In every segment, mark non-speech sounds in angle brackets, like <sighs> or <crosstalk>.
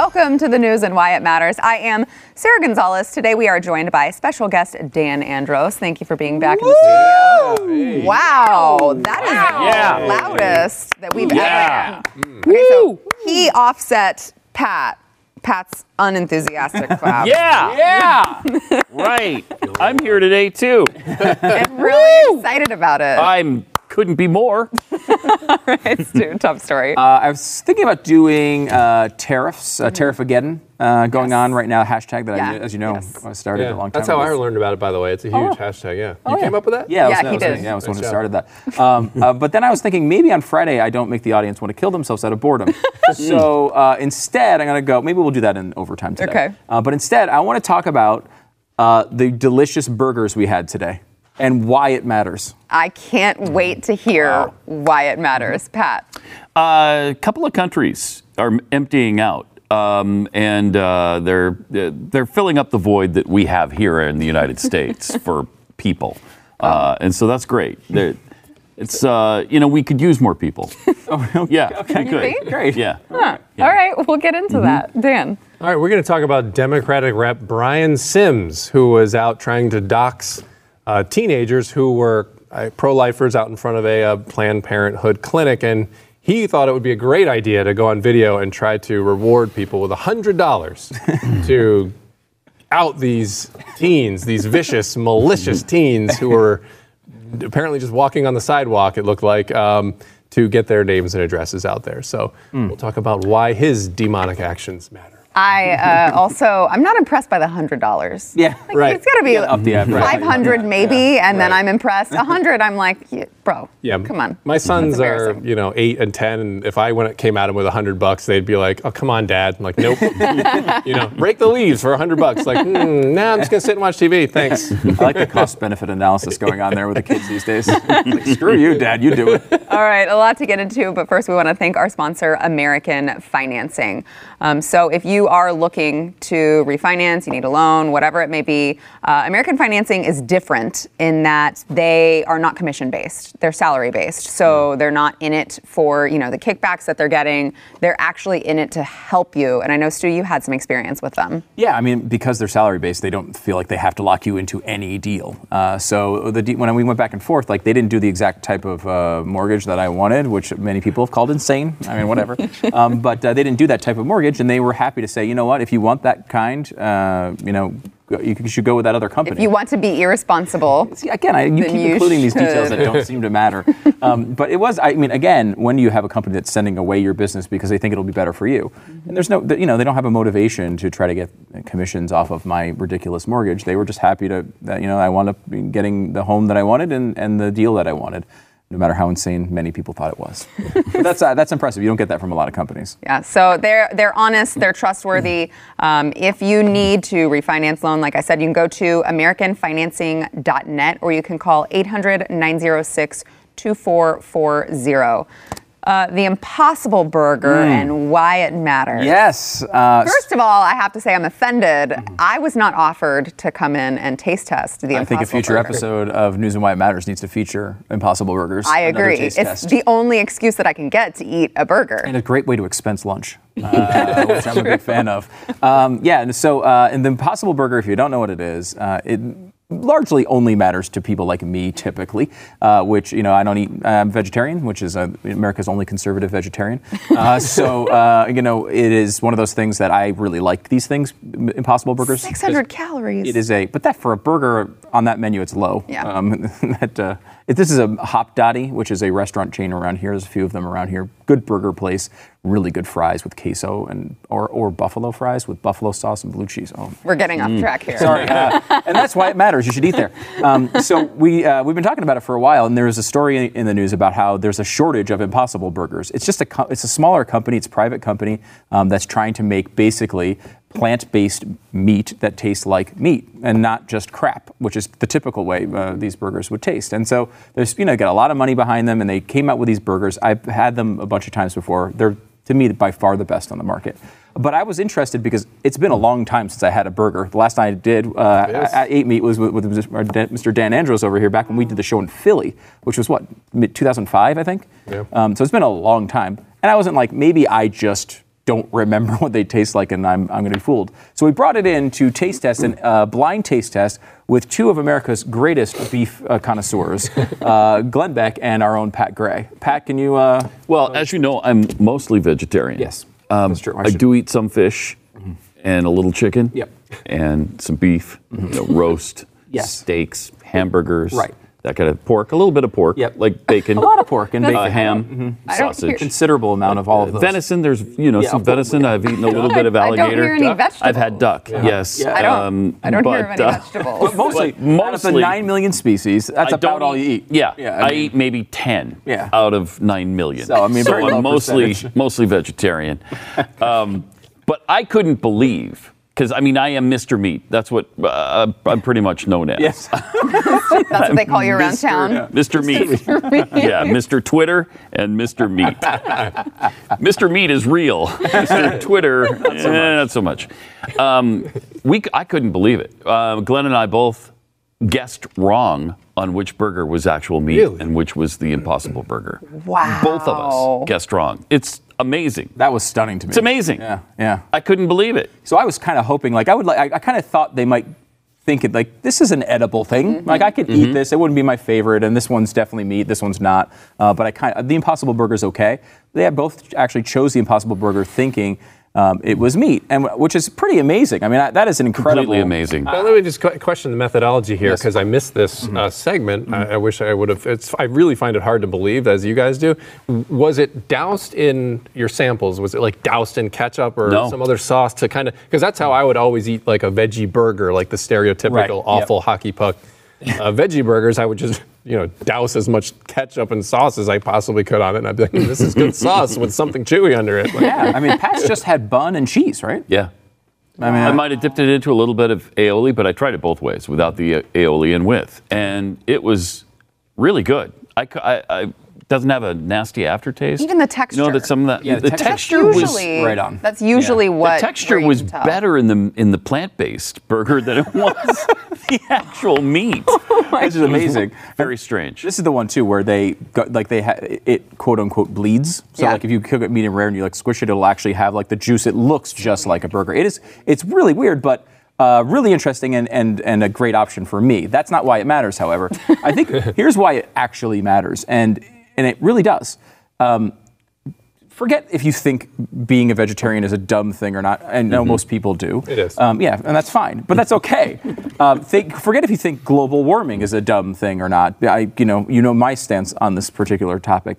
Welcome to the news and why it matters. I am Sara Gonzales. Today we are joined by special guest Dan Andros. Thank you for being back in the studio. Wow, that is Yeah. the loudest that we've Yeah. ever. Mm. Okay, so he offset Pat. Pat's unenthusiastic <laughs> clap. Yeah. Yeah. <laughs> right. I'm here <laughs> today too. And really excited about it. I'm couldn't be more. <laughs> it's too tough story. Uh, I was thinking about doing uh, tariffs, uh, Tariffageddon, uh, going on right now. Hashtag that, Yeah. I, as you know, Yes. I started Yeah, a long time ago. that's how ago. I learned about it, by the way. It's a huge hashtag. Yeah, you came up with that? Yeah, I was, Yeah, I he was- did. Yeah, I was the one who started that. <laughs> Um, uh, but then I was thinking maybe on Friday I don't make the audience want to kill themselves out of boredom. <laughs> so uh, instead, I'm going to go. Maybe we'll do that in overtime today. Okay. Uh, but instead, I want to talk about uh, the delicious burgers we had today and why it matters. I can't wait to hear why it matters. Pat. A couple of countries are emptying out. Um, and uh, they're they're filling up the void that we have here in the United <laughs> States for people, uh, and so that's great. They're, it's uh, you know we could use more people. <laughs> Oh, yeah, okay, good, think? Great. Yeah, All right, we'll get into that. Dan. All right, we're going to talk about Democratic Rep Brian Sims, who was out trying to dox uh, teenagers who were uh, pro-lifers out in front of a uh, Planned Parenthood clinic, and he thought it would be a great idea to go on video and try to reward people with hundred dollars <laughs> to out these teens, these vicious, malicious teens who were apparently just walking on the sidewalk. It looked like. Um, to get their names and addresses out there. So we'll talk about why his demonic actions matter. I uh, also, I'm not impressed by the hundred dollars. Yeah, like, right. It's got to be up the average. five hundred maybe, and then right. I'm impressed. A hundred, I'm like, yeah, bro, Yeah, come on. My sons are, you know, eight and ten, and if I went came at them with a hundred bucks, they'd be like, "Oh, come on, Dad." I'm like, "Nope." <laughs> you know, break the leaves for a hundred bucks. Like, mm, nah, I'm just gonna sit and watch TV. Thanks. <laughs> I like the cost benefit analysis going on there with the kids these days. <laughs> Like, Screw you, Dad. You do it. All right, a lot to get into, but first we want to thank our sponsor, American Financing. Um, so if you are looking to refinance, you need a loan, whatever it may be, uh, American Financing is different in that they are not commission based; they're salary based. So they're not in it for you know the kickbacks that they're getting. They're actually in it to help you. And I know Stu, you had some experience with them. Yeah, I mean, because they're salary based, they don't feel like they have to lock you into any deal. Uh, so the de- when we went back and forth, like they didn't do the exact type of uh, mortgage that I wanted, which many people have called insane. I mean, whatever. <laughs> um, but uh, they didn't do that type of mortgage, and they were happy to say, you know what, if you want that kind, uh, you know, you should go with that other company. If you want to be irresponsible, See, again, I, you keep you including these details that don't seem to matter. <laughs> Um, but it was, I mean, again, when you have a company that's sending away your business because they think it'll be better for you, and there's no, you know, they don't have a motivation to try to get commissions off of my ridiculous mortgage. They were just happy to, that, you know, I wound up getting the home that I wanted and, and the deal that I wanted. No matter how insane many people thought it was, that's uh, that's impressive. You don't get that from a lot of companies. Yeah, so they're they're honest, they're trustworthy. Um, if you need to refinance loan, like I said, you can go to AmericanFinancing.net or you can call 800-906-2440. Uh, the Impossible Burger and why it matters. Yes. Uh, First of all, I have to say I'm offended. I was not offered to come in and taste test the I Impossible think a future Burger. episode of News and Why It Matters needs to feature Impossible Burgers. I agree. It's test. the only excuse that I can get to eat a burger. and a great way to expense lunch, uh, <laughs> <laughs> which I'm a big fan of. Um, yeah, and so uh, and the Impossible Burger, if you don't know what it is, uh, it largely only matters to people like me, typically, uh, which you know I don't eat. I'm vegetarian, which is uh, America's only conservative vegetarian. Uh, <laughs> so uh, you know it is one of those things that I really like. These things, Impossible Burgers. 600 calories. It is a, but that for a burger on that menu, it's low. Yeah. Um, <laughs> that, uh, if this is a HopDoddy, which is a restaurant chain around here. There's a few of them around here. Good burger place, really good fries with queso and or, or buffalo fries with buffalo sauce and blue cheese. Oh, We're getting off track here. Sorry, uh, and that's why it matters. You should eat there. Um, so we uh, we've been talking about it for a while, and there is a story in the news about how there's a shortage of Impossible Burgers. It's just a co- it's a smaller company, it's a private company um, that's trying to make basically plant-based meat that tastes like meat and not just crap, which is the typical way uh, these burgers would taste. And so there's you know got a lot of money behind them, and they came out with these burgers. I've had them a bunch of times before. They're to me by far the best on the market. But I was interested because it's been a long time since I had a burger. The last time I did, uh. I, I ate meat was with, with Mr. Dan Andros over here back when we did the show in Philly, which was what, mid 2005, I think? Yeah. Um, so it's been a long time. And I wasn't like, maybe I just don't remember <laughs> what they taste like, and I'm, I'm going to be fooled. So we brought it in to taste test, a uh, blind taste test with two of America's greatest beef uh, connoisseurs, <laughs> uh, Glenn Beck and our own Pat Gray. Pat, can you? Uh, Well, as you know, I'm mostly vegetarian. Yes, Um, that's true. I I, Mm-hmm. do eat some fish and a little chicken. Yep. And some beef, you know, roast, <laughs> Yes. steaks, hamburgers. Right. That kind of pork, a little bit of pork. Yep. Like bacon. a lot of pork and bacon. uh, ham, I don't sausage. hear- Considerable amount of all of those. Venison, there's you know Yeah, some of course. venison. I've eaten a <laughs> little bit of I don't alligator. hear any vegetables. I've had duck. Yes. Yeah. I don't. Um, I don't hear but, of any uh, vegetables. But mostly, But out of the nine million species, that's I about all you eat. Yeah, Yeah, I, I eat maybe ten Yeah. out of nine million. So, I mean, very low I'm mostly percentage. mostly vegetarian. um, but I couldn't believe because I mean I am Mr. Meat. That's what uh, I'm pretty much known as. Yes. <laughs> <laughs> That's what they call you around Mr. town. Mr. Meat. <laughs> yeah, Mr. Twitter and Mr. Meat. Mr. Meat is real. Mr. Twitter, not so much. Not so much. Um, we, c- I couldn't believe it. Uh, Glenn and I both guessed wrong on which burger was actual meat Really? and which was the Impossible Burger. Wow. Both of us guessed wrong. It's amazing. That was stunning to me. It's amazing. Yeah, yeah. I couldn't believe it. So I was kind of hoping, like, I would, like, I, I kind of thought they might think it, like, this is an edible thing. Like, I could eat this. It wouldn't be my favorite, and this one's definitely meat. This one's not. Uh, but I kind of, the Impossible Burger's okay. They had both actually chose the Impossible Burger thinking um, it was meat, and which is pretty amazing. I mean, I, that is an incredible. Completely amazing. Now, let me just que- question the methodology here Yes. because I missed this uh, segment. I, I wish I would have. It's, I really find it hard to believe, as you guys do. Was it doused in your samples? Was it like doused in ketchup or No. some other sauce to kind of? Because that's how I would always eat like a veggie burger, like the stereotypical Right, yep. awful hockey puck <laughs> uh, veggie burgers. I would just you know douse as much ketchup and sauce as I possibly could on it, and I'd be like, "Mm, "This is good sauce with something chewy under it." Like, Yeah, I mean, <laughs> Pat's just had bun and cheese, right? Yeah. I mean, I might have dipped it into a little bit of aioli, but I tried it both ways, without the uh, aioli and with, and it was really good. I, I, I doesn't have a nasty aftertaste. Even the You know texture. that some of that Yeah, the the, texture texture, was was usually right on. That's usually Yeah. what the texture was better in the in the plant-based burger than it was <laughs> the actual meat. this is amazing. Very strange. This is the one too where they got, like they ha- it quote unquote bleeds. So Yeah. like if you cook it medium rare and you like squish it, it'll actually have like the juice. It looks just like a burger. It is. It's really weird, but. Uh, really interesting and, and, and a great option for me. That's not why it matters, however. I think <laughs> here's why it actually matters, and and it really does. Um, forget if you think being a vegetarian is a dumb thing or not. I know most people do. It is. Um, yeah, and that's fine, but that's okay. <laughs> um, think, forget if you think global warming is a dumb thing or not. I, you know, you know my stance on this particular topic.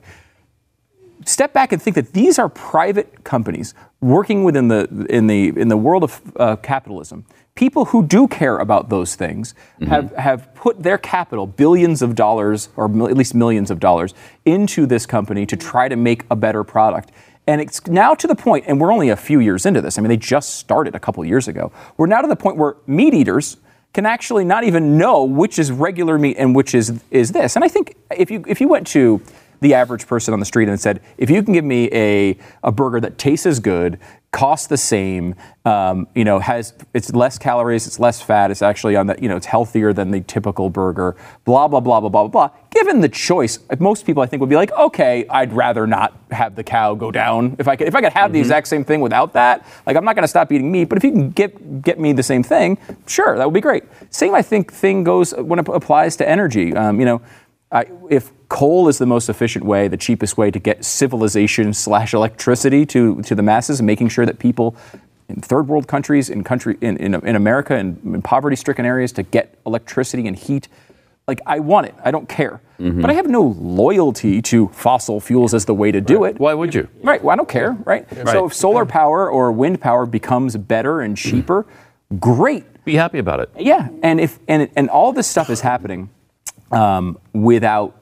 Step back and think that these are private companies working within the in the in the world of uh, capitalism. People who do care about those things have, have put their capital, billions of dollars, or mil- at least millions of dollars, into this company to try to make a better product. And it's now to the point, and we're only a few years into this. I mean, they just started a couple years ago. We're now to the point where meat eaters can actually not even know which is regular meat and which is is this. And I think if you if you went to the average person on the street and said, if you can give me a, a burger that tastes as good, costs the same, um, you know, has it's less calories, it's less fat, it's actually on the, you know, it's healthier than the typical burger, blah blah blah blah blah blah. blah. Given the choice, most people I think would be like, okay, I'd rather not have the cow go down. If I could, if I could have the exact same thing without that, like I'm not going to stop eating meat. But if you can get get me the same thing, sure, that would be great. Same, I think, thing goes when it applies to energy. Um, you know. I, if coal is the most efficient way, the cheapest way to get civilization slash electricity to, to the masses, and making sure that people in third world countries, in country in, in, in America, and in poverty-stricken areas to get electricity and heat, like I want it. I don't care, but I have no loyalty to fossil fuels as the way to do it. Why would you? Right. Well, I don't care. Right. right. So if solar power or wind power becomes better and cheaper, great. Be happy about it. Yeah, and if and and all this stuff is happening um, without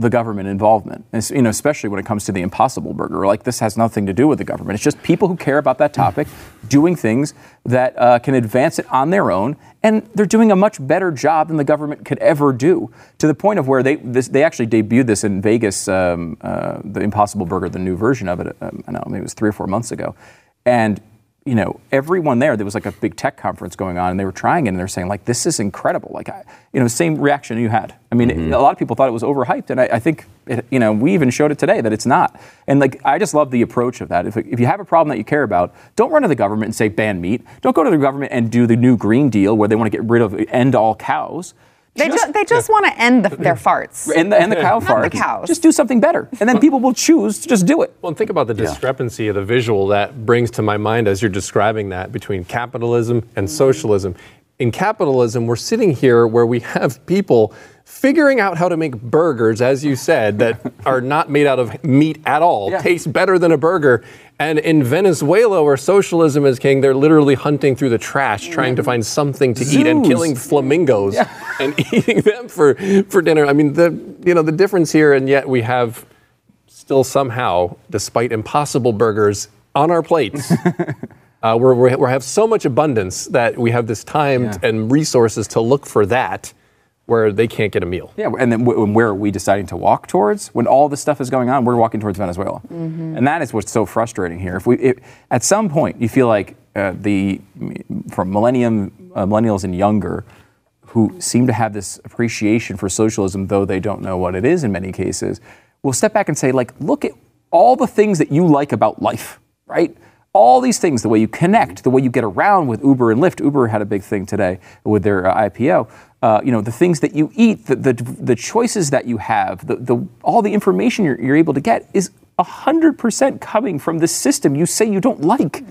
the government involvement. And, you know, especially when it comes to the Impossible Burger. Like this has nothing to do with the government. It's just people who care about that topic doing things that uh, can advance it on their own, and they're doing a much better job than the government could ever do. To the point of where they this, they actually debuted this in Vegas, um, uh, the Impossible Burger, the new version of it. Um, I don't know, maybe it was three or four months ago, and you know, everyone there, there was like a big tech conference going on, and they were trying it, and they're saying like, "This is incredible!" Like, I, you know, same reaction you had. I mean, Mm-hmm. it- a lot of people thought it was overhyped, and I, I think, it, you know, we even showed it today that it's not. And like, I just love the approach of that. If, if you have a problem that you care about, don't run to the government and say ban meat. Don't go to the government and do the new Green Deal where they want to get rid of end all cows. They just, they just want to end the, their farts. and the, and the cow the farts. cows. Just do something better, and then people will choose to just do it. Well, and think about the discrepancy of the visual that brings to my mind as you're describing that between capitalism and socialism. In capitalism, we're sitting here where we have people figuring out how to make burgers, as you said, that are not made out of meat at all, Yeah. taste better than a burger. And in Venezuela, where socialism is king, they're literally hunting through the trash, trying to find something to eat and killing flamingos <laughs> and eating them for, for dinner. I mean, the you know the difference here, and yet we have still somehow, despite impossible burgers on our plates, <laughs> uh, we have so much abundance that we have this time Yeah. and resources to look for that where they can't get a meal. Yeah, and then w- where are we deciding to walk towards? When all this stuff is going on, we're walking towards Venezuela, and that is what's so frustrating here. If we, if, at some point, you feel like uh, the from millennium uh, millennials and younger, who seem to have this appreciation for socialism, though they don't know what it is in many cases, will step back and say, like, look at all the things that you like about life, right? All these things, the way you connect, the way you get around with Uber and Lyft. Uber had a big thing today with their uh, IPO. Uh, you know, the things that you eat, the, the, the choices that you have, the, the, all the information you're, you're able to get is 100% coming from this system you say you don't like.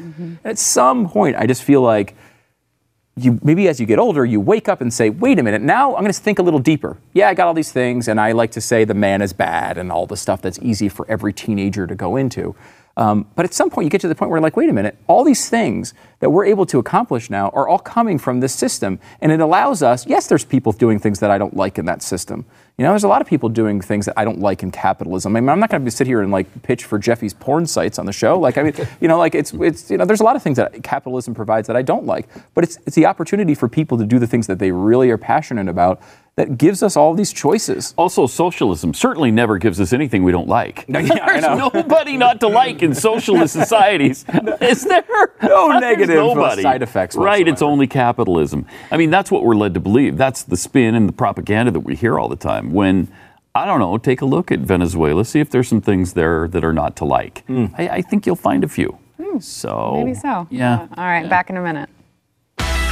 At some point, I just feel like you maybe as you get older, you wake up and say, wait a minute, now I'm going to think a little deeper. Yeah, I got all these things, and I like to say the man is bad and all the stuff that's easy for every teenager to go into. Um, but at some point, you get to the point where, like, wait a minute, all these things that we're able to accomplish now are all coming from this system. And it allows us, yes, there's people doing things that I don't like in that system. You know, there's a lot of people doing things that I don't like in capitalism. I mean, I'm not going to sit here and like pitch for Jeffy's porn sites on the show. Like, I mean, <laughs> you know, like it's, it's, you know, there's a lot of things that capitalism provides that I don't like. But it's, it's the opportunity for people to do the things that they really are passionate about that gives us all these choices. Also, socialism certainly never gives us anything we don't like. <laughs> Yeah, I There's know. nobody not to like in socialist <laughs> societies. Is there? No <laughs> negative, uh, nobody. side effects Right, it's only capitalism. I mean, that's what we're led to believe. That's the spin and the propaganda that we hear all the time. When, I don't know, take a look at Venezuela, see if there's some things there that are not to like. Hmm. I, I think you'll find a few. Hmm. So Maybe so. Yeah. Uh, all right, back in a minute.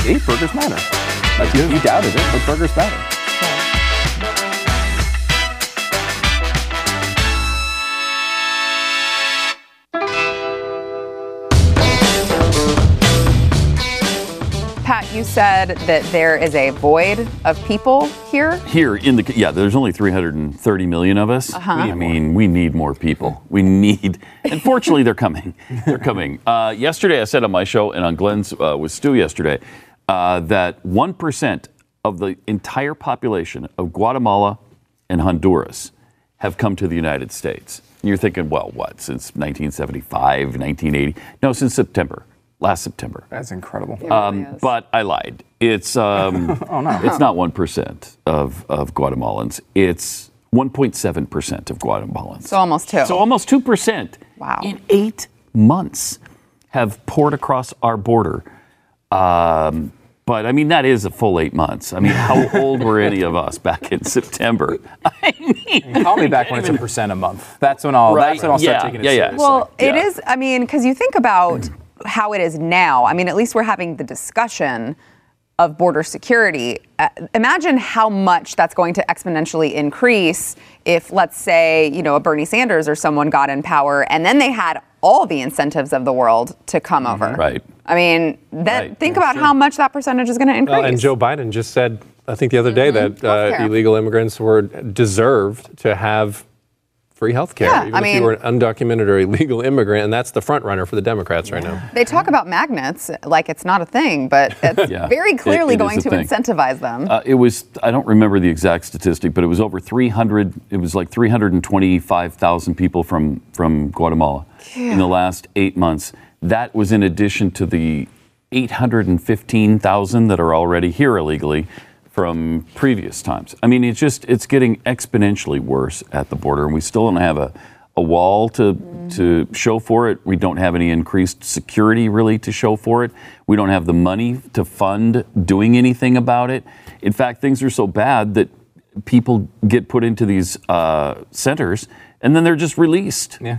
See, burgers matter. Like, you, you doubted it, but burgers matter. You said that there is a void of people here. Here in the yeah, there's only 330 million of us. Uh-huh. I mean, we need more people. We need, and fortunately, they're coming. They're coming. Uh, yesterday, I said on my show and on Glenn's uh, with Stu yesterday uh, that one percent of the entire population of Guatemala and Honduras have come to the United States. And you're thinking, well, what? Since 1975, 1980? No, since September, last September. That's incredible. Um, but I lied. It's <laughs> um, It's not one percent of of Guatemalans. It's 1.7 percent of Guatemalans. So almost two. So almost two percent. Wow. In eight months, have poured across our border. Um, but I mean, that is a full eight months. I mean, how <laughs> old were any of us back in September? <laughs> I mean, Call me back when it's a percent a month. That's when I'll, that's when I'll start Yeah, taking it yeah, yeah. seriously. Well, it Yeah. is. I mean, because you think about <clears throat> how it is now. I mean, at least we're having the discussion of border security. Uh, imagine how much that's going to exponentially increase if, let's say, you know, a Bernie Sanders or someone got in power, and then they had all the incentives of the world to come over. Right. I mean, then Right. think Yeah, about sure. how much that percentage is going to increase. Well, and Joe Biden just said, I think the other day, that uh, illegal immigrants were deserved to have free health care, Yeah, even I if mean- you were an undocumented or illegal immigrant, and that's the front runner for the Democrats right now. They talk about magnets like it's not a thing, but <laughs> it's Yeah, very it- clearly going to thing. incentivize them. Uh, it was, I don't remember the exact statistic, but it was over 300, it was like 325,000 people from, from Guatemala in the last eight months. That was in addition to the 815,000 that are already here illegally from previous times. I mean, it's just, it's getting exponentially worse at the border, and we still don't have a, a wall to to show for it. We don't have any increased security really to show for it. We don't have the money to fund doing anything about it. In fact, things are so bad that people get put into these uh, centers and then they're just released. Yeah.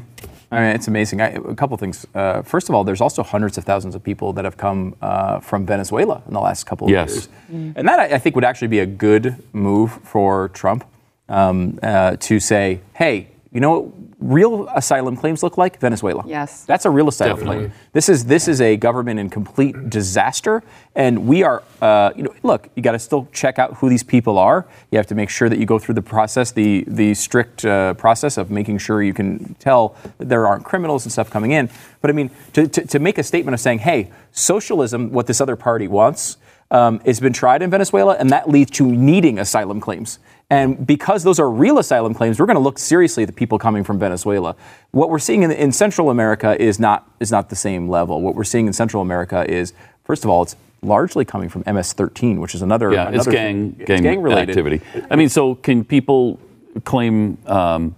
I mean, it's amazing. I, a couple things. Uh, first of all, there's also hundreds of thousands of people that have come uh, from Venezuela in the last couple of Yes. years. And that, I, I think, would actually be a good move for Trump um, uh, to say, hey, you know what real asylum claims look like? Venezuela. Yes. That's a real asylum Definitely. claim. This is this is a government in complete disaster, and we are. Uh, you know, look, you got to still check out who these people are. You have to make sure that you go through the process, the the strict uh, process of making sure you can tell that there aren't criminals and stuff coming in. But I mean, to, to, to make a statement of saying, hey, socialism, what this other party wants. Um, has been tried in Venezuela, and that leads to needing asylum claims. And because those are real asylum claims, we're going to look seriously at the people coming from Venezuela. What we're seeing in, in Central America is not is not the same level. What we're seeing in Central America is, first of all, it's largely coming from MS-13, which is another Yeah, it's gang gang, It's gang-related. activity. I mean, so can people claim um,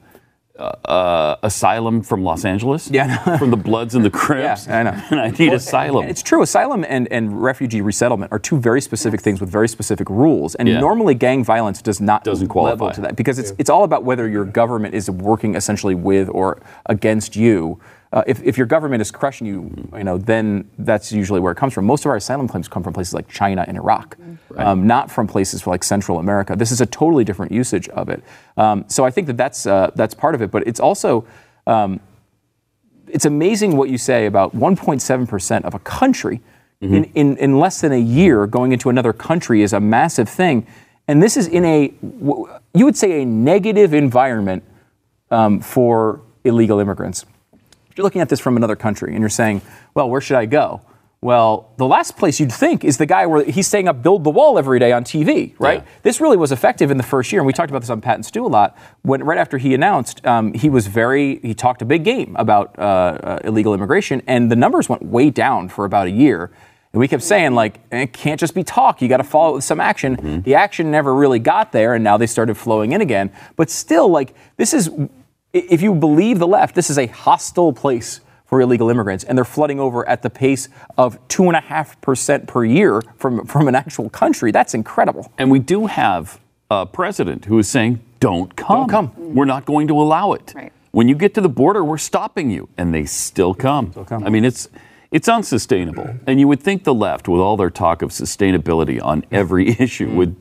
uh, uh, asylum from Los Angeles? Yeah. from the Bloods and the Crips. Yeah, I know. <laughs> And I need asylum. It's true. Asylum and, and refugee resettlement are two very specific things with very specific rules. And Yeah. normally, gang violence does not Doesn't level qualify. to that because it's, it's all about whether your government is working essentially with or against you. Uh, if, if your government is crushing you, you know, then that's usually where it comes from. Most of our asylum claims come from places like China and Iraq, um, not from places like Central America. This is a totally different usage of it. Um, so I think that that's uh, that's part of it. But it's also um, it's amazing what you say about 1.7% of a country in, in, in less than a year going into another country is a massive thing. And this is in a you would say, a negative environment um, for illegal immigrants. If you're looking at this from another country and you're saying, well, where should I go? Well, the last place you'd think is the guy where he's staying up build the wall every day on TV, right? Yeah. This really was effective in the first year, and we talked about this on Pat and Stu a lot. When right after he announced, um, he was very he talked a big game about uh, uh, illegal immigration, and the numbers went way down for about a year. And we kept saying like, it can't just be talk. You got to follow it with some action. The action never really got there, and now they started flowing in again. But still, like this is, if you believe the left, this is a hostile place for illegal immigrants, and they're flooding over at the pace of two and a half percent per year from from an actual country. That's incredible. And we do have a president who is saying, don't come. Don't come. We're not going to allow it. Right. When you get to the border, we're stopping you. And they still come. come. I mean, it's. It's unsustainable. And you would think the left, with all their talk of sustainability on every <laughs> issue, would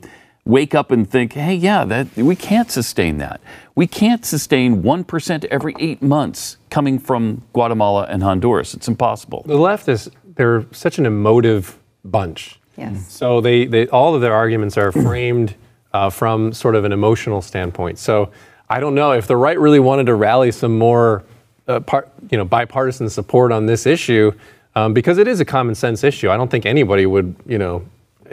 wake up and think, hey, yeah, that we can't sustain that. We can't sustain 1% every eight months coming from Guatemala and Honduras. It's impossible. The left is they're such an emotive bunch. Yes. So they, they all of their arguments are framed uh, from sort of an emotional standpoint. So I don't know if the right really wanted to rally some more, uh, par, you know, bipartisan support on this issue, um, because it is a common sense issue. I don't think anybody would, you know,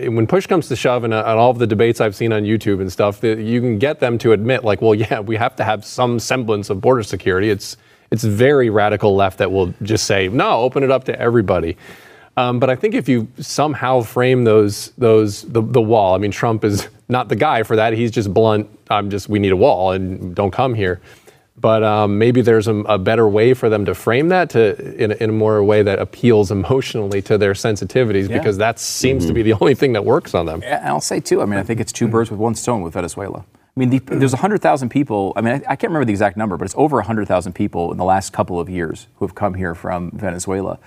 when push comes to shove, and uh, on all of the debates I've seen on YouTube and stuff, that you can get them to admit, like, well, <laughs> yeah, we have to have some semblance of border security. It's it's very radical left that will just say, no, open it up to everybody. Um, but I think if you somehow frame those those the, the wall, I mean, Trump is <laughs> not the guy for that. He's just blunt. I'm just we need a wall and don't come here. But um, maybe there's a, a better way for them to frame that to in, a- in a more way that appeals emotionally to their sensitivities Yeah. because that seems to be the only thing that works on them. And I'll say too. I mean, I think it's two birds with one stone with Venezuela. I mean, the, there's 100,000 people. I mean, I, I can't remember the exact number, but it's over 100,000 people in the last couple of years who have come here from Venezuela.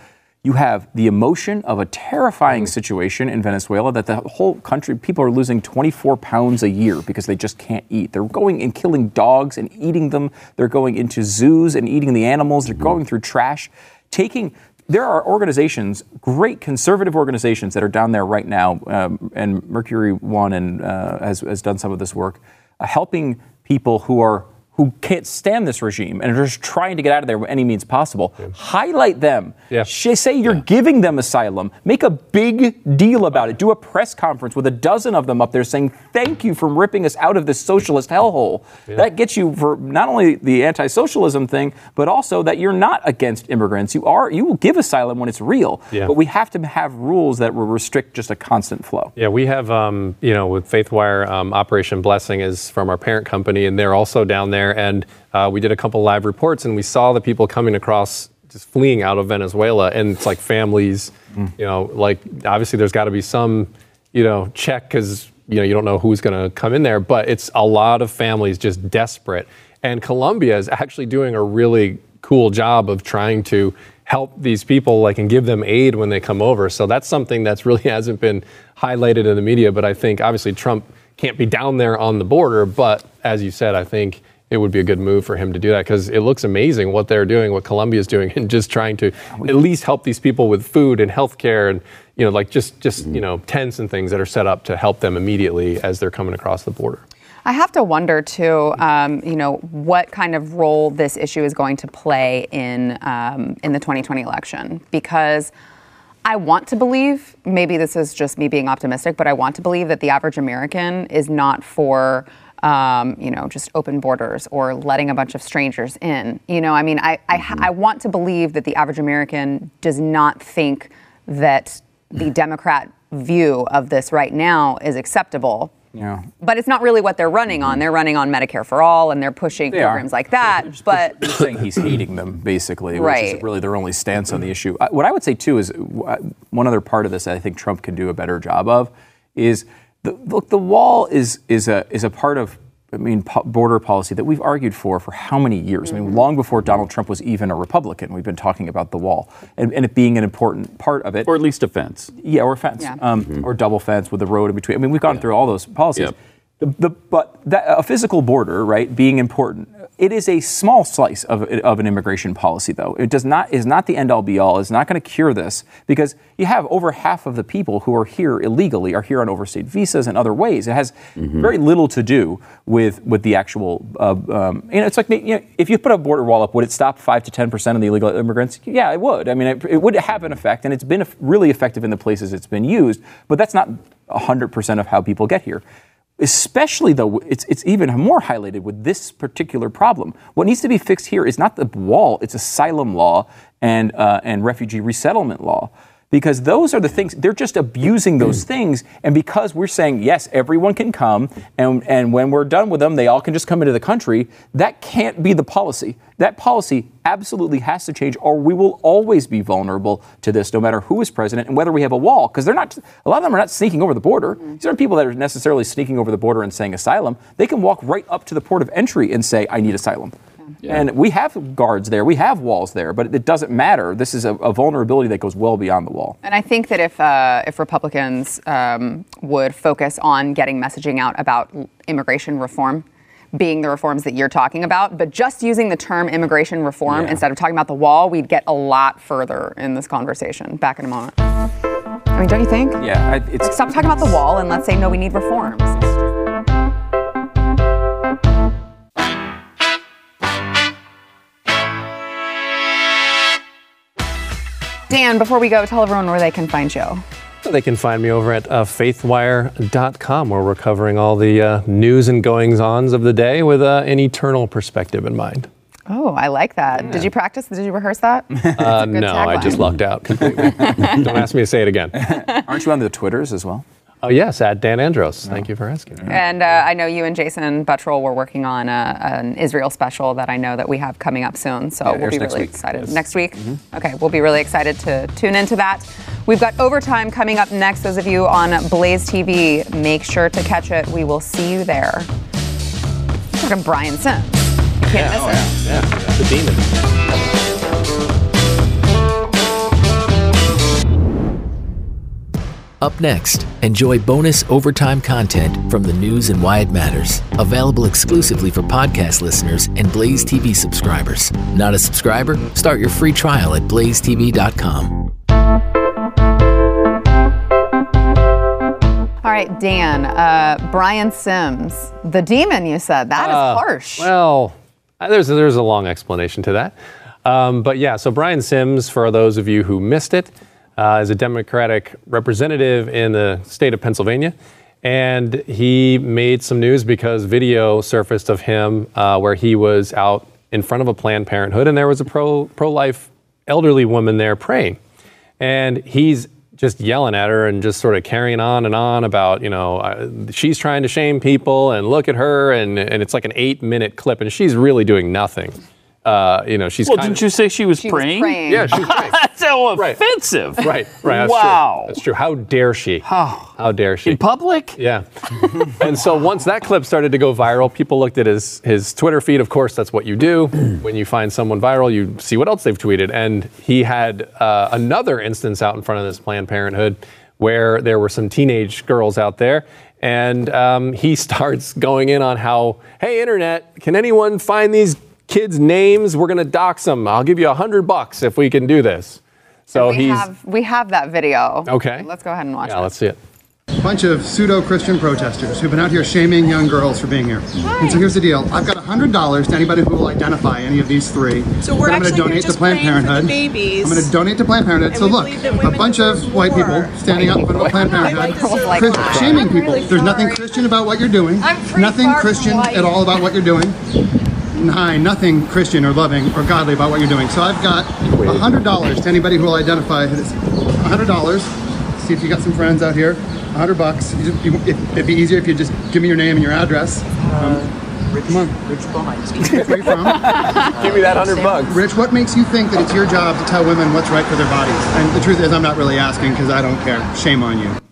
You have the emotion of a terrifying situation in Venezuela that the whole country, people are losing 24 pounds a year because they just can't eat. They're going and killing dogs and eating them. They're going into zoos and eating the animals. They're going through trash, taking there are organizations, great conservative organizations that are down there right now, um, and Mercury One and uh, has, has done some of this work, uh, helping people who are who can't stand this regime and are just trying to get out of there by any means possible. Highlight them. Yeah. Say you're giving them asylum. Make a big deal about it. Do a press conference with a dozen of them up there saying, "Thank you for ripping us out of this socialist hellhole." That gets you for not only the anti-socialism thing, but also that you're not against immigrants. You are. You will give asylum when it's real. Yeah. But we have to have rules that will restrict just a constant flow. Yeah, we have, um, you know, with FaithWire, um, Operation Blessing is from our parent company, and they're also down there. There, and uh, we did a couple live reports, and we saw the people coming across, just fleeing out of Venezuela, and it's like families, you know, like obviously there's got to be some, you know, check because you know you don't know who's going to come in there, but it's a lot of families just desperate, and Colombia is actually doing a really cool job of trying to help these people like and give them aid when they come over. So that's something that's really <laughs> hasn't been highlighted in the media but i think obviously trump can't be down there on the border but as you said i think it would be a good move for him to do that because it looks amazing what they're doing what colombia's doing <laughs> and just trying to at least help these people with food and health care and you know like just just you know tents and things that are set up to help them immediately as they're coming across the border I have to wonder too, um, you know, what kind of role this issue is going to play in um, in the 2020 election because. I want to believe, maybe this is just me being optimistic, but I want to believe that the average American is not for, um, you know, just open borders or letting a bunch of strangers in. You know, I mean, I, I, I want to believe that the average American does not think that the <sighs> Democrat view of this right now is acceptable Yeah. but it's not really what they're running on. They're running on Medicare for all, and they're pushing They are. programs like that. But They're saying he's <clears throat> hating them, basically, which is really their only stance on the issue. What I would say too is one other part of this that I think Trump can do a better job of is the look. The wall is is a is a part of. I mean, po- border policy that we've argued for for how many years? I mean, long before Donald Trump was even a Republican, we've been talking about the wall and, and it being an important part of it. Or at least a fence. Yeah, or fence, Yeah. um, or double fence with the road in between. I mean, we've gone through all those policies. Yep. The, the, but that, a physical border, right, being important, it is a small slice of, of an immigration policy, though. It does not is not the end all be all. It's not going to cure this because you have over half of the people who are here illegally are here on overstayed visas and other ways. It has very little to do with with the actual. Uh, um, you know, it's like you know, if you put a border wall up, would it stop five to ten percent of the illegal immigrants? Yeah, it would. I mean, it, it would have an effect, and it's been really effective in the places it's been used. But that's not hundred percent of how people get here. Especially though, it's, it's even more highlighted with this particular problem. What needs to be fixed here is not the wall; it's asylum law and uh, and refugee resettlement law because those are the things they're just abusing those hmm. things and because we're saying yes everyone can come and, and when we're done with them they all can just come into the country that can't be the policy. That policy absolutely has to change or we will always be vulnerable to this no matter who is president and whether we have a wall because they're not a lot of them are not sneaking over the border. Hmm. These aren't people that are necessarily sneaking over the border and saying asylum. They can walk right up to the port of entry and say i need asylum and we have guards there, we have walls there, but it doesn't matter. This is a, a vulnerability that goes well beyond the wall. and I think that if uh, if Republicans um, would focus on getting messaging out about immigration reform. Being the reforms that you're talking about, but just using the term immigration reform Yeah. instead of talking about the wall, we'd get a lot further in this conversation. Back in a moment. I mean, don't you think? Yeah, I, it's Stop talking about the wall and let's say, no, we need reforms. Dan, before we go, tell everyone where they can find you. They can find me over at uh, faithwire.com where we're covering all the uh, news and goings ons of the day with uh, an eternal perspective in mind. Oh, I like that. Did you practice? Did you rehearse that? <laughs> Uh, good no, I just tagline. lucked out completely. <laughs> Don't ask me to say it again. aren't you on the Twitters as well? Oh, yes, at Dan Andros. Thank you for asking. And uh, I know you and Jason Buttrill were working on a, an Israel special that I know that we have coming up soon. So Yeah, we'll be really week. Mm-hmm. excited. Next week? Okay, we'll be really excited to tune into that. We've got overtime coming up next. Those of you on Blaze TV, make sure to catch it. We will see you there. Talking Brian Sims. You can't miss it. Yeah, the demon. Up next, enjoy bonus overtime content from the news and why it matters. Available exclusively for podcast listeners and Blaze TV subscribers. Not a subscriber? Start your free trial at blazetv.com. All right, Dan, uh, Brian Sims, the demon, you said. That is Uh, harsh. Well, uh, there's there's a long explanation to that, um, but yeah. So Brian Sims, for those of you who missed it, uh, is a Democratic representative in the state of Pennsylvania, and he made some news because video surfaced of him uh, where he was out in front of a Planned Parenthood, and there was a pro life elderly woman there praying, and he's just yelling at her and just sort of carrying on and on about, you know, uh, she's trying to shame people and look at her. And, and it's like an eight minute clip and she's really doing nothing. Uh, you know, she's Well, kind didn't of, you say she was She was praying? praying. Yeah, she's <laughs> praying. That's so Right. offensive. right, right. That's wow. True. That's true. How dare she? How, How dare she? In public? Yeah. <laughs> and so once that clip started to go viral, people looked at his, his Twitter feed. Of course, that's what you do. <clears throat> when you find someone viral, you see what else they've tweeted. And he had uh, another instance out in front of this Planned Parenthood where there were some teenage girls out there. And um, he <laughs> starts going in on how, hey, internet, can anyone find these kids' names? We're going to dox them. I'll give you a hundred bucks if we can do this. So we he's. have we have that video. Okay. Let's go ahead and watch it. yeah, it. let's see it. bunch of pseudo-Christian protesters who've been out here shaming young girls for being here. And so here's the deal. I've got $100 to anybody who will identify any of these three. So we're that I'm going to here donate to Planned praying for the Parenthood. babies. I'm going to donate to Planned Parenthood. And so look, a bunch of white more. people standing up in front of a Planned Parenthood, deserve Chris- more. shaming I'm people. really There's nothing. Christian about what you're doing. I'm nothing Christian white. at all about what you're doing. Hi, nothing Christian or loving or godly about what you're doing. So I've got $100 to anybody who will identify who this. $100. See if you got some friends out here. 100 bucks. You just, you, it, it'd be easier if you just give me your name and your address. Um, come on. Rich <laughs> Where are you from? <laughs> Give me that hundred bucks. Rich, what makes you think that it's your job to tell women what's right for their bodies? And the truth is, I'm not really asking because I don't care. Shame on you.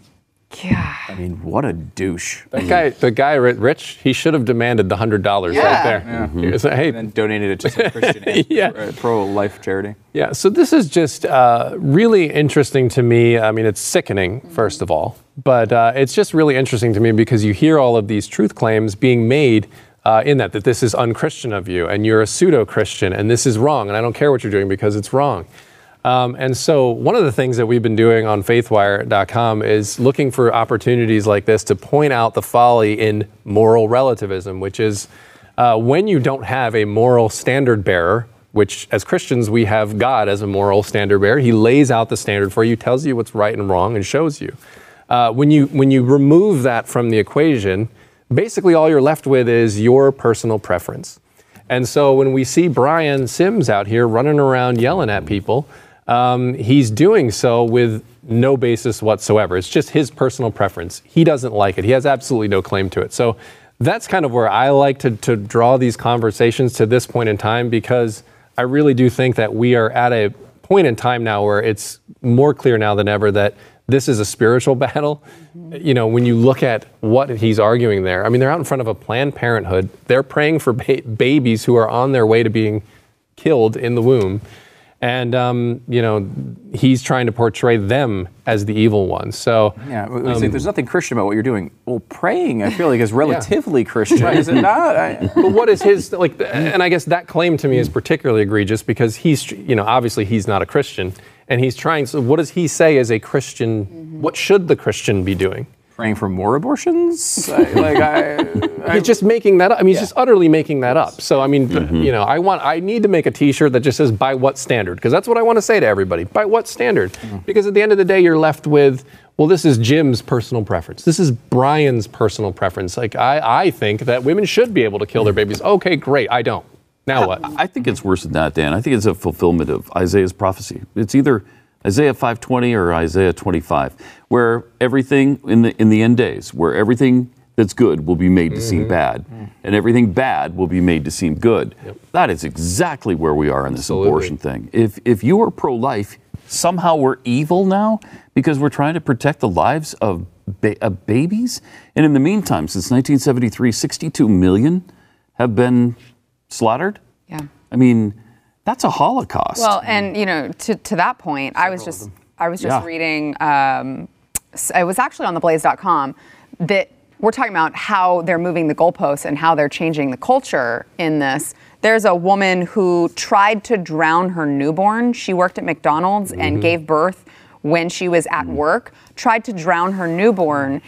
Yeah. I mean, what a douche. That guy, the guy, Rich, he should have demanded the hundred dollars right Yeah. there. He like, hey, And then donated it to some Christian <laughs> Yeah. pro-life charity. yeah. So this is just uh, really interesting to me. I mean, it's sickening, first of all, but uh, it's just really interesting to me because you hear all of these truth claims being made. Uh, in that, that this is unchristian of you, and you're a pseudo-Christian, and this is wrong, and I don't care what you're doing because it's wrong. Um, and so, one of the things that we've been doing on faithwire.com is looking for opportunities like this to point out the folly in moral relativism, which is uh, when you don't have a moral standard bearer, which as Christians we have God as a moral standard bearer. He lays out the standard for you, tells you what's right and wrong, and shows you. Uh, when you when you remove that from the equation, basically all you're left with is your personal preference. And so when we see Brian Sims out here running around yelling at people, um, he's doing so with no basis whatsoever. It's just his personal preference. He doesn't like it. He has absolutely no claim to it. So that's kind of where I like to, to draw these conversations to this point in time because I really do think that we are at a point in time now where it's more clear now than ever that this is a spiritual <laughs> battle. You know, when you look at what he's arguing there, I mean, they're out in front of a Planned Parenthood. They're praying for ba- babies who are on their way to being killed in the womb. And, um, you know, he's trying to portray them as the evil ones. So, Yeah, we say there's nothing Christian about what you're doing. Well, praying, I feel like, is <laughs> relatively Christian, Right. is it not? I, <laughs> but what is his like and i guess that claim to me is particularly egregious because he's you know obviously he's not a christian and he's trying so what does he say as a christian what should the christian be doing praying for more abortions? I, like, I, <laughs> he's just making that up. I mean he's just utterly making that up. So i mean mm-hmm. you know i want i need to make a t-shirt that just says by what standard? Because that's what i want to say to everybody. By what standard? Mm-hmm. Because at the end of the day you're left with well this is jim's personal preference. This is brian's personal preference. Like i, I think that women should be able to kill their babies. Okay great. I don't. Now what? I think it's worse than that, Dan. I think it's a fulfillment of Isaiah's prophecy. It's either Isaiah 5:20 or Isaiah 25, where everything in the in the end days, where everything that's good will be made to seem mm-hmm. bad, mm. and everything bad will be made to seem good. That is exactly where we are in this abortion thing. If if you are pro-life, somehow we're evil now because we're trying to protect the lives of, ba- of babies. And in the meantime, since 1973, 62 million have been slaughtered. Yeah. I mean, that's a Holocaust. Well, and you know, to, to that point, I was just I was just Yeah. reading. Um, it was actually on theblaze.com that we're talking about how they're moving the goalposts and how they're changing the culture in this. There's a woman who tried to drown her newborn. She worked at McDonald's and gave birth when she was at work. Tried to drown her newborn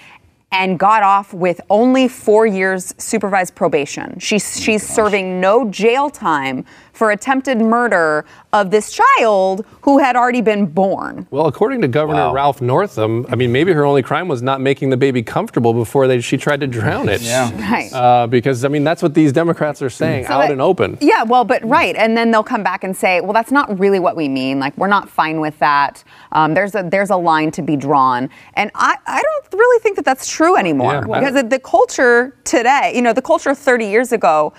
and got off with only four years supervised probation. She's, she's serving no jail time for attempted murder of this child who had already been born. Well, according to Governor Wow. Ralph Northam, I mean, maybe her only crime was not making the baby comfortable before they, she tried to drown it. Yeah. <laughs> Right. Uh, because, I mean, that's what these Democrats are saying So out that- and open. Yeah, well, but right, and then they'll come back and say, "Well, that's not really what we mean. Like, we're not fine with that. Um, there's a there's a line to be drawn." And I, I don't really think that that's true anymore Yeah, because the, the culture today, you know, the culture 30 years ago,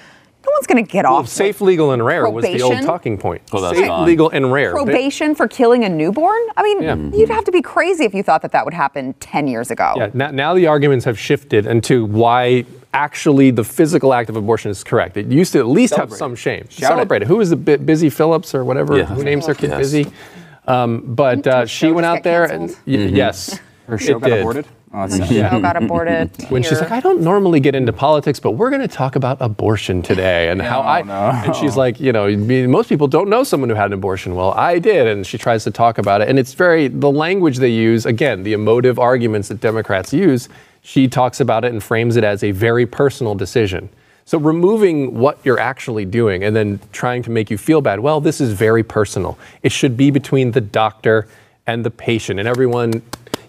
no one's going to get Well, off safe, legal, and rare was the old talking point. Oh, that's safe, gone. legal, and rare. They- probation for killing a newborn. I mean, Yeah. you'd have to be crazy if you thought that that would happen 10 years ago. Yeah, now, now the arguments have shifted into why actually the physical act of abortion is correct. It used to at least have some shame. Shout it. Celebrate it. Who is the Bi- Busy Phillips or whatever? Yeah. Who names their kid Yes. Busy? Um, but uh, she went out there canceled? and y- yes, Her show it got did. aborted. Oh, that's sad. Got <laughs> aborted. When she's like, I don't normally get into politics, but we're going to talk about abortion today and how oh, I. no. And she's like, you know, most people don't know someone who had an abortion. Well, I did, and she tries to talk about it, and it's very the language they use. Again, the emotive arguments that Democrats use. She talks about it and frames it as a very personal decision. So removing what you're actually doing and then trying to make you feel bad. Well, this is very personal. It should be between the doctor and the patient, and everyone.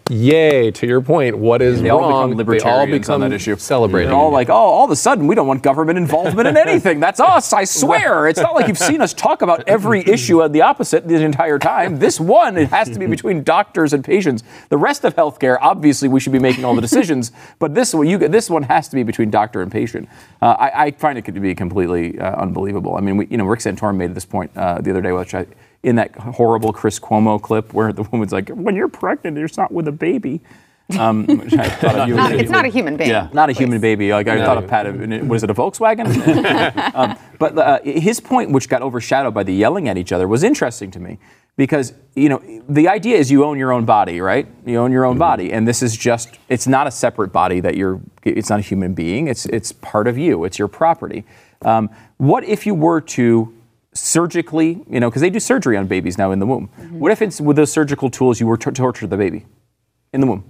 Yay! To your point, what is They wrong? become they all become on that issue. Celebrated. They're all like, oh, all of a sudden we don't want government involvement in anything. That's us, I swear. <laughs> It's not like you've seen us talk about every issue at the opposite the entire time. This one, it has to be between doctors and patients. The rest of healthcare, obviously, we should be making all the decisions, but this one, you, this one has to be between doctor and patient. Uh, I, I find it to be completely uh, unbelievable. I mean, we, you know, Rick Santorum made this point uh, the other day, which I, in that horrible Chris Cuomo clip where the woman's like, "When you're pregnant, you're not with a baby." Um, which I thought of you Not- it's not a human being. Yeah. Not a human baby. Like I thought of Pat. Was it a Volkswagen? <laughs> um, but uh, his point, which got overshadowed by the yelling at each other, was interesting to me because you know the idea is you own your own body, right? You own your own body, and this is just it's not a separate body that you're. It's not a human being. It's it's part of you. It's your property. Um, what if you were to surgically, you know, because they do surgery on babies now in the womb. Mm-hmm. What if it's with those surgical tools you were to torture the baby in the womb?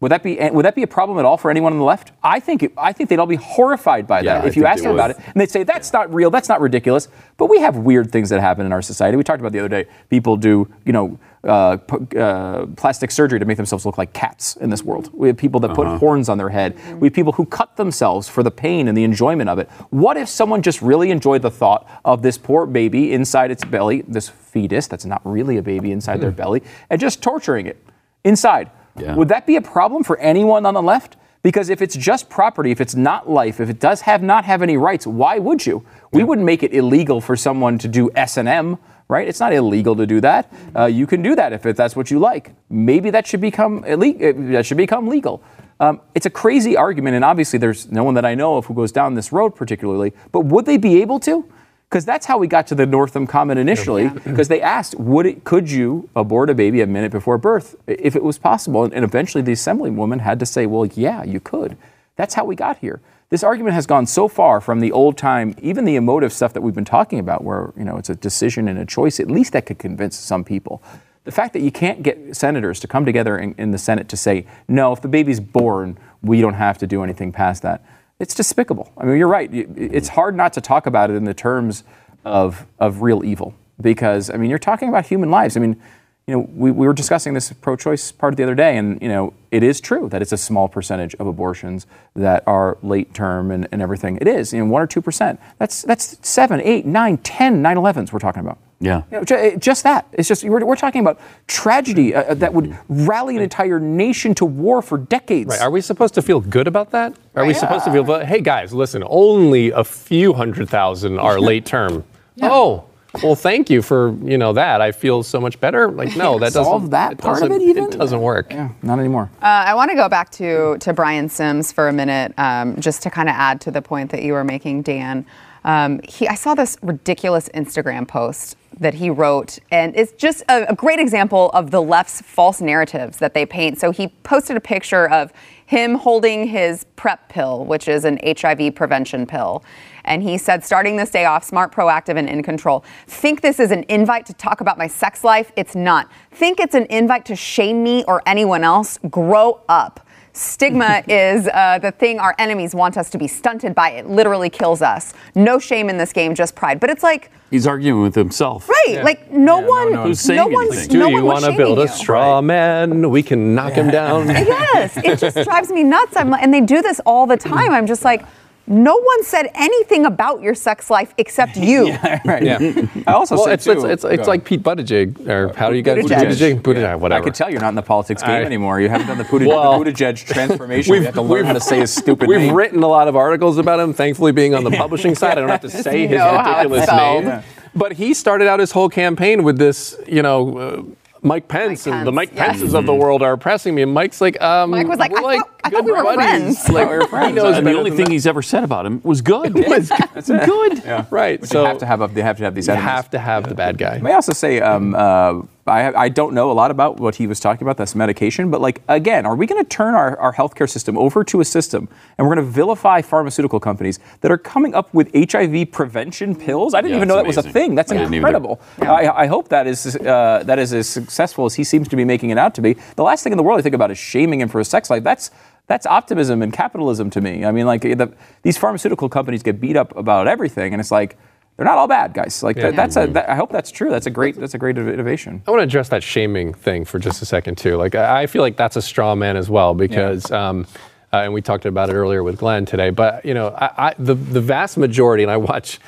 Would that be eh, would that be a problem at all for anyone on the left? I think it, I think they'd all be horrified by Yeah, that I if you think asked they them about it, and they'd say that's not real, that's not ridiculous. But we have weird things that happen in our society. We talked about the other day. People do you know uh, p- uh, plastic surgery to make themselves look like cats in this world. We have people that put horns on their head. We have people who cut themselves for the pain and the enjoyment of it. What if someone just really enjoyed the thought of this poor baby inside its belly, this fetus that's not really a baby inside their belly, and just torturing it inside? Yeah. Would that be a problem for anyone on the left? Because if it's just property, if it's not life, if it does have not have any rights, why would you? We wouldn't make it illegal for someone to do S and M, right? It's not illegal to do that. Uh, you can do that if that's what you like. Maybe that should become illegal. That should become legal. Um, it's a crazy argument, and obviously there's no one that I know of who goes down this road particularly. But would they be able to? Because that's how we got to the Northam comment initially. Because <clears throat> they asked, would it, could you abort a baby a minute before birth if it was possible? And, and eventually the assemblywoman had to say, well, yeah, you could. That's how we got here. This argument has gone so far from the old time, even the emotive stuff that we've been talking about, where you know it's a decision and a choice. At least that could convince some people. The fact that you can't get senators to come together in, in the Senate to say, no, if the baby's born, we don't have to do anything past that. It's despicable. I mean, you're right. It's hard not to talk about it in the terms of, of real evil because, I mean, you're talking about human lives. I mean, you know, we, we were discussing this pro-choice part the other day, and you know, it is true that it's a small percentage of abortions that are late term and, and everything. It is, you know, one or two percent. That's that's seven, eight, nine, ten, 9/11s we're talking about. Yeah. You know, ju- just that. It's just we're, we're talking about tragedy uh, that would rally an entire nation to war for decades. Right. Are we supposed to feel good about that? Are we supposed to feel, hey guys, listen, only a few hundred thousand are <laughs> late term. Oh, well, thank you for you know that. I feel so much better. Like, no, <laughs> that doesn't Solve that part of it even? It doesn't work. Yeah, not anymore. Uh, I want to go back to, to Brian Sims for a minute, um, just to kind of add to the point that you were making, Dan. Um, he, I saw this ridiculous Instagram post that he wrote, and it's just a, a great example of the left's false narratives that they paint. So he posted a picture of him holding his PrEP pill, which is an HIV prevention pill. And he said, starting this day off, smart, proactive, and in control. Think this is an invite to talk about my sex life? It's not. Think it's an invite to shame me or anyone else? Grow up. Stigma <laughs> is uh, the thing our enemies want us to be stunted by. It literally kills us. No shame in this game, just pride. But it's like, He's arguing with himself. right? Like no one, no, Who's no saying one's, anything? Do no you one was want to build a you. straw man? We can knock him down. <laughs> Yes, it just drives me nuts. I'm like, and they do this all the <clears throat> time. I'm just like, no one said anything about your sex life except you. <laughs> right. Yeah. I also Well, say it's, too, it's, it's, it's like Pete Buttigieg, or how do you guys Buttigieg. Buttigieg? Buttigieg, I whatever. could tell you're not in the politics game I- anymore. You haven't done the Buttigieg, Well, the Buttigieg transformation. We we've- to learn how to say his stupid We've name. written a lot of articles about him. Thankfully, being on the <laughs> publishing side, I don't have to <laughs> say his know how it's ridiculous spelled. name. But he started out his whole campaign with this, you know, uh, Mike Pence, Mike and the Pence, Mike yeah. Pences of the world are oppressing me. And Mike's like, um, Mike was like, we're I thought- I thought good we were buddies. friends. Like, we were friends. He knows And the only thing that. he's ever said about him was good. <laughs> was good. Yeah. Right. But so you have to have a, they have to have these you enemies. have to have the bad guy. May I also say, um, uh, I, I don't know a lot about what he was talking about, that's medication, but like, again, are we going to turn our, our healthcare system over to a system and we're going to vilify pharmaceutical companies that are coming up with HIV prevention pills? I didn't Yeah, even it's know that was a thing. That's I didn't incredible. I, I hope that is, uh, that is as successful as he seems to be making it out to be. The last thing in the world I think about is shaming him for his sex life. That's that's optimism and capitalism to me. I mean, like the, these pharmaceutical companies get beat up about everything, and it's like they're not all bad guys. Like that, that's a. That, I hope that's true. That's a great. That's a great innovation. I want to address that shaming thing for just a second too. Like I I feel like that's a straw man as well because, um, uh, and we talked about it earlier with Glenn today. But you know, I, I, the the vast majority, and I watch.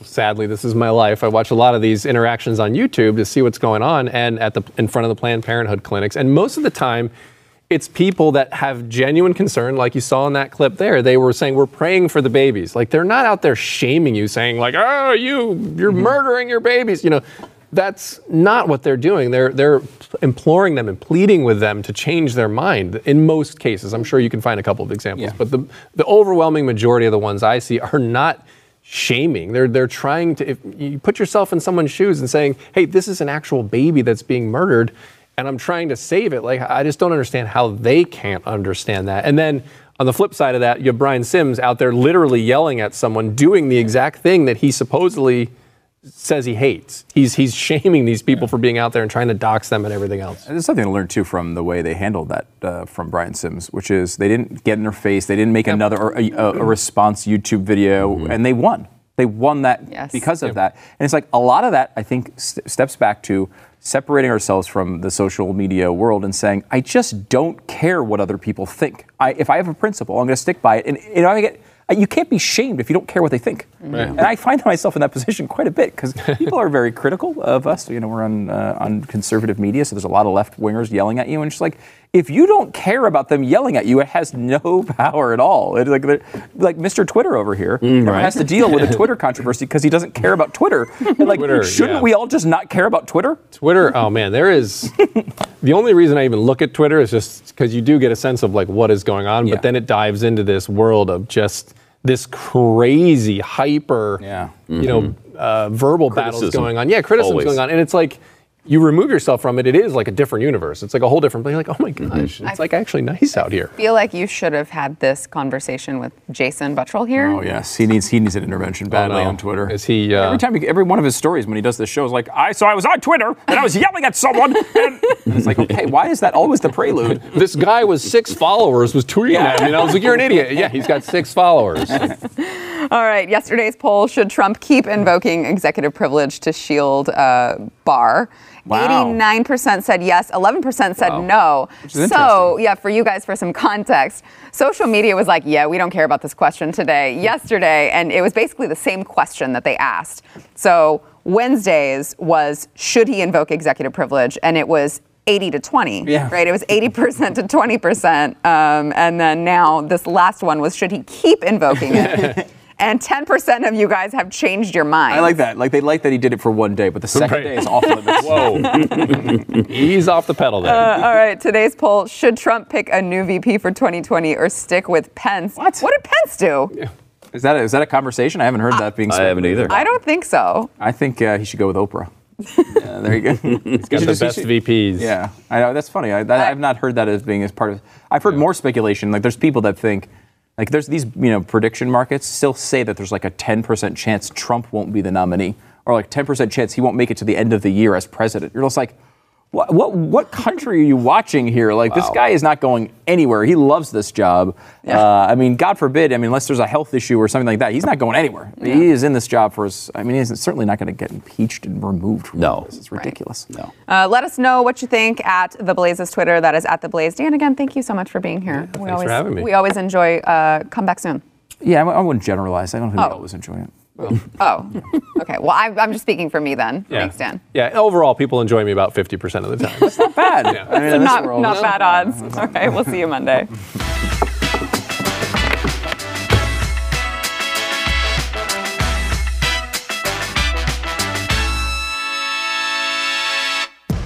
Sadly, this is my life. I watch a lot of these interactions on YouTube to see what's going on, and at the in front of the Planned Parenthood clinics. And most of the time, it's people that have genuine concern, like you saw in that clip there. They were saying, "We're praying for the babies." Like they're not out there shaming you, saying like, "Oh, you, you're mm-hmm. murdering your babies." You know, that's not what they're doing. They're they're imploring them and pleading with them to change their mind. In most cases, I'm sure you can find a couple of examples, Yeah. but the the overwhelming majority of the ones I see are not shaming. They're they're trying to if you put yourself in someone's shoes and saying, "Hey, this is an actual baby that's being murdered." And I'm trying to save it. Like I just don't understand how they can't understand that. And then on the flip side of that, you have Brian Sims out there literally yelling at someone doing the exact thing that he supposedly says he hates. He's he's shaming these people for being out there and trying to dox them and everything else. There's something to learn too from the way they handled that uh, from Brian Sims, which is they didn't get in their face, they didn't make another a, a, a response YouTube video, and they won. They won that Yes. because of that. And it's like a lot of that, I think, st- steps back to separating ourselves from the social media world and saying, I just don't care what other people think. I, if I have a principle, I'm going to stick by it. And you know, I get. You can't be shamed if you don't care what they think, and I find <laughs> myself in that position quite a bit because <laughs> people are very critical of us. You know, we're on uh, on conservative media, so there's a lot of left wingers yelling at you, and it's just like if you don't care about them yelling at you, it has no <laughs> power at all. It's like like Mr. Twitter over here right. has to deal with a Twitter controversy because he doesn't care about Twitter. <laughs> And like, Twitter, shouldn't yeah. we all just not care about Twitter? Twitter, oh man, there is. <laughs> the only reason I even look at Twitter is just because you do get a sense of like what is going on, Yeah. but then it dives into this world of just this crazy, hyper, Yeah. you know, uh, verbal battles going on. Yeah, criticism's Always. going on. And it's like, you remove yourself from it, it is like a different universe. It's like a whole different place. You're like, oh my gosh, it's like actually nice out here. feel like you should have had this conversation with Jason Buttrill here. Oh yes, he needs he needs an intervention badly Oh, no. on Twitter. Is he, uh, every time he, every one of his stories when he does this show is like I so I was on Twitter and I was yelling at someone and, <laughs> and it's like okay why is that always the prelude? <laughs> This guy with six followers was tweeting at me, and I was like, "You're an idiot." Yeah, he's got six followers. <laughs> All right, yesterday's poll should Trump keep invoking executive privilege to shield uh, Barr? Wow. 89% said yes, 11% said Wow. no. So, yeah, for you guys, for some context, social media was like, yeah, we don't care about this question today, yesterday, and it was basically the same question that they asked. So, Wednesdays was, should he invoke executive privilege? And it was 80 to 20, Yeah. right? It was 80% to 20%. Um, and then now this last one was, should he keep invoking it? <laughs> and 10% of you guys have changed your mind. I like that. Like they like that he did it for one day, but the second Right. day is off limits. <laughs> Whoa, He's off the pedal there. Uh, all right, today's poll: Should Trump pick a new VP for 2020 or stick with Pence? What? What did Pence do? Is that a, is that a conversation? I haven't heard that being. I said. haven't either. I don't think so. I think uh, he should go with Oprah. <laughs> yeah, there you go. He's got the best VPs. Yeah, I know that's funny. I, that, I've not heard that as being as part of. I've heard more speculation. Like there's people that think, like there's these you know prediction markets still say that there's like a 10% chance Trump won't be the nominee, or like 10% chance he won't make it to the end of the year as president. You're just like, What, what what country are you watching here? Like this guy is not going anywhere. He loves this job. Uh, I mean, God forbid. I mean, unless there's a health issue or something like that, he's not going anywhere. He is in this job for. His, I mean, he's certainly not going to get impeached and removed. From No. this. is ridiculous. No. Uh, let us know what you think at the Blaze's Twitter. That is at the Blaze. Dan, again, thank you so much for being here. we thanks always, for having me. We always enjoy. Uh, come back soon. Yeah, I, I wouldn't generalize. I don't think Oh. we always enjoy it. Oh, okay. Well, I, I'm just speaking for me then. Yeah. Thanks, Dan. Yeah, overall, people enjoy me about 50% of the time. Bad. I mean, So not, world- not bad odds. All right, we'll see you Monday. <laughs>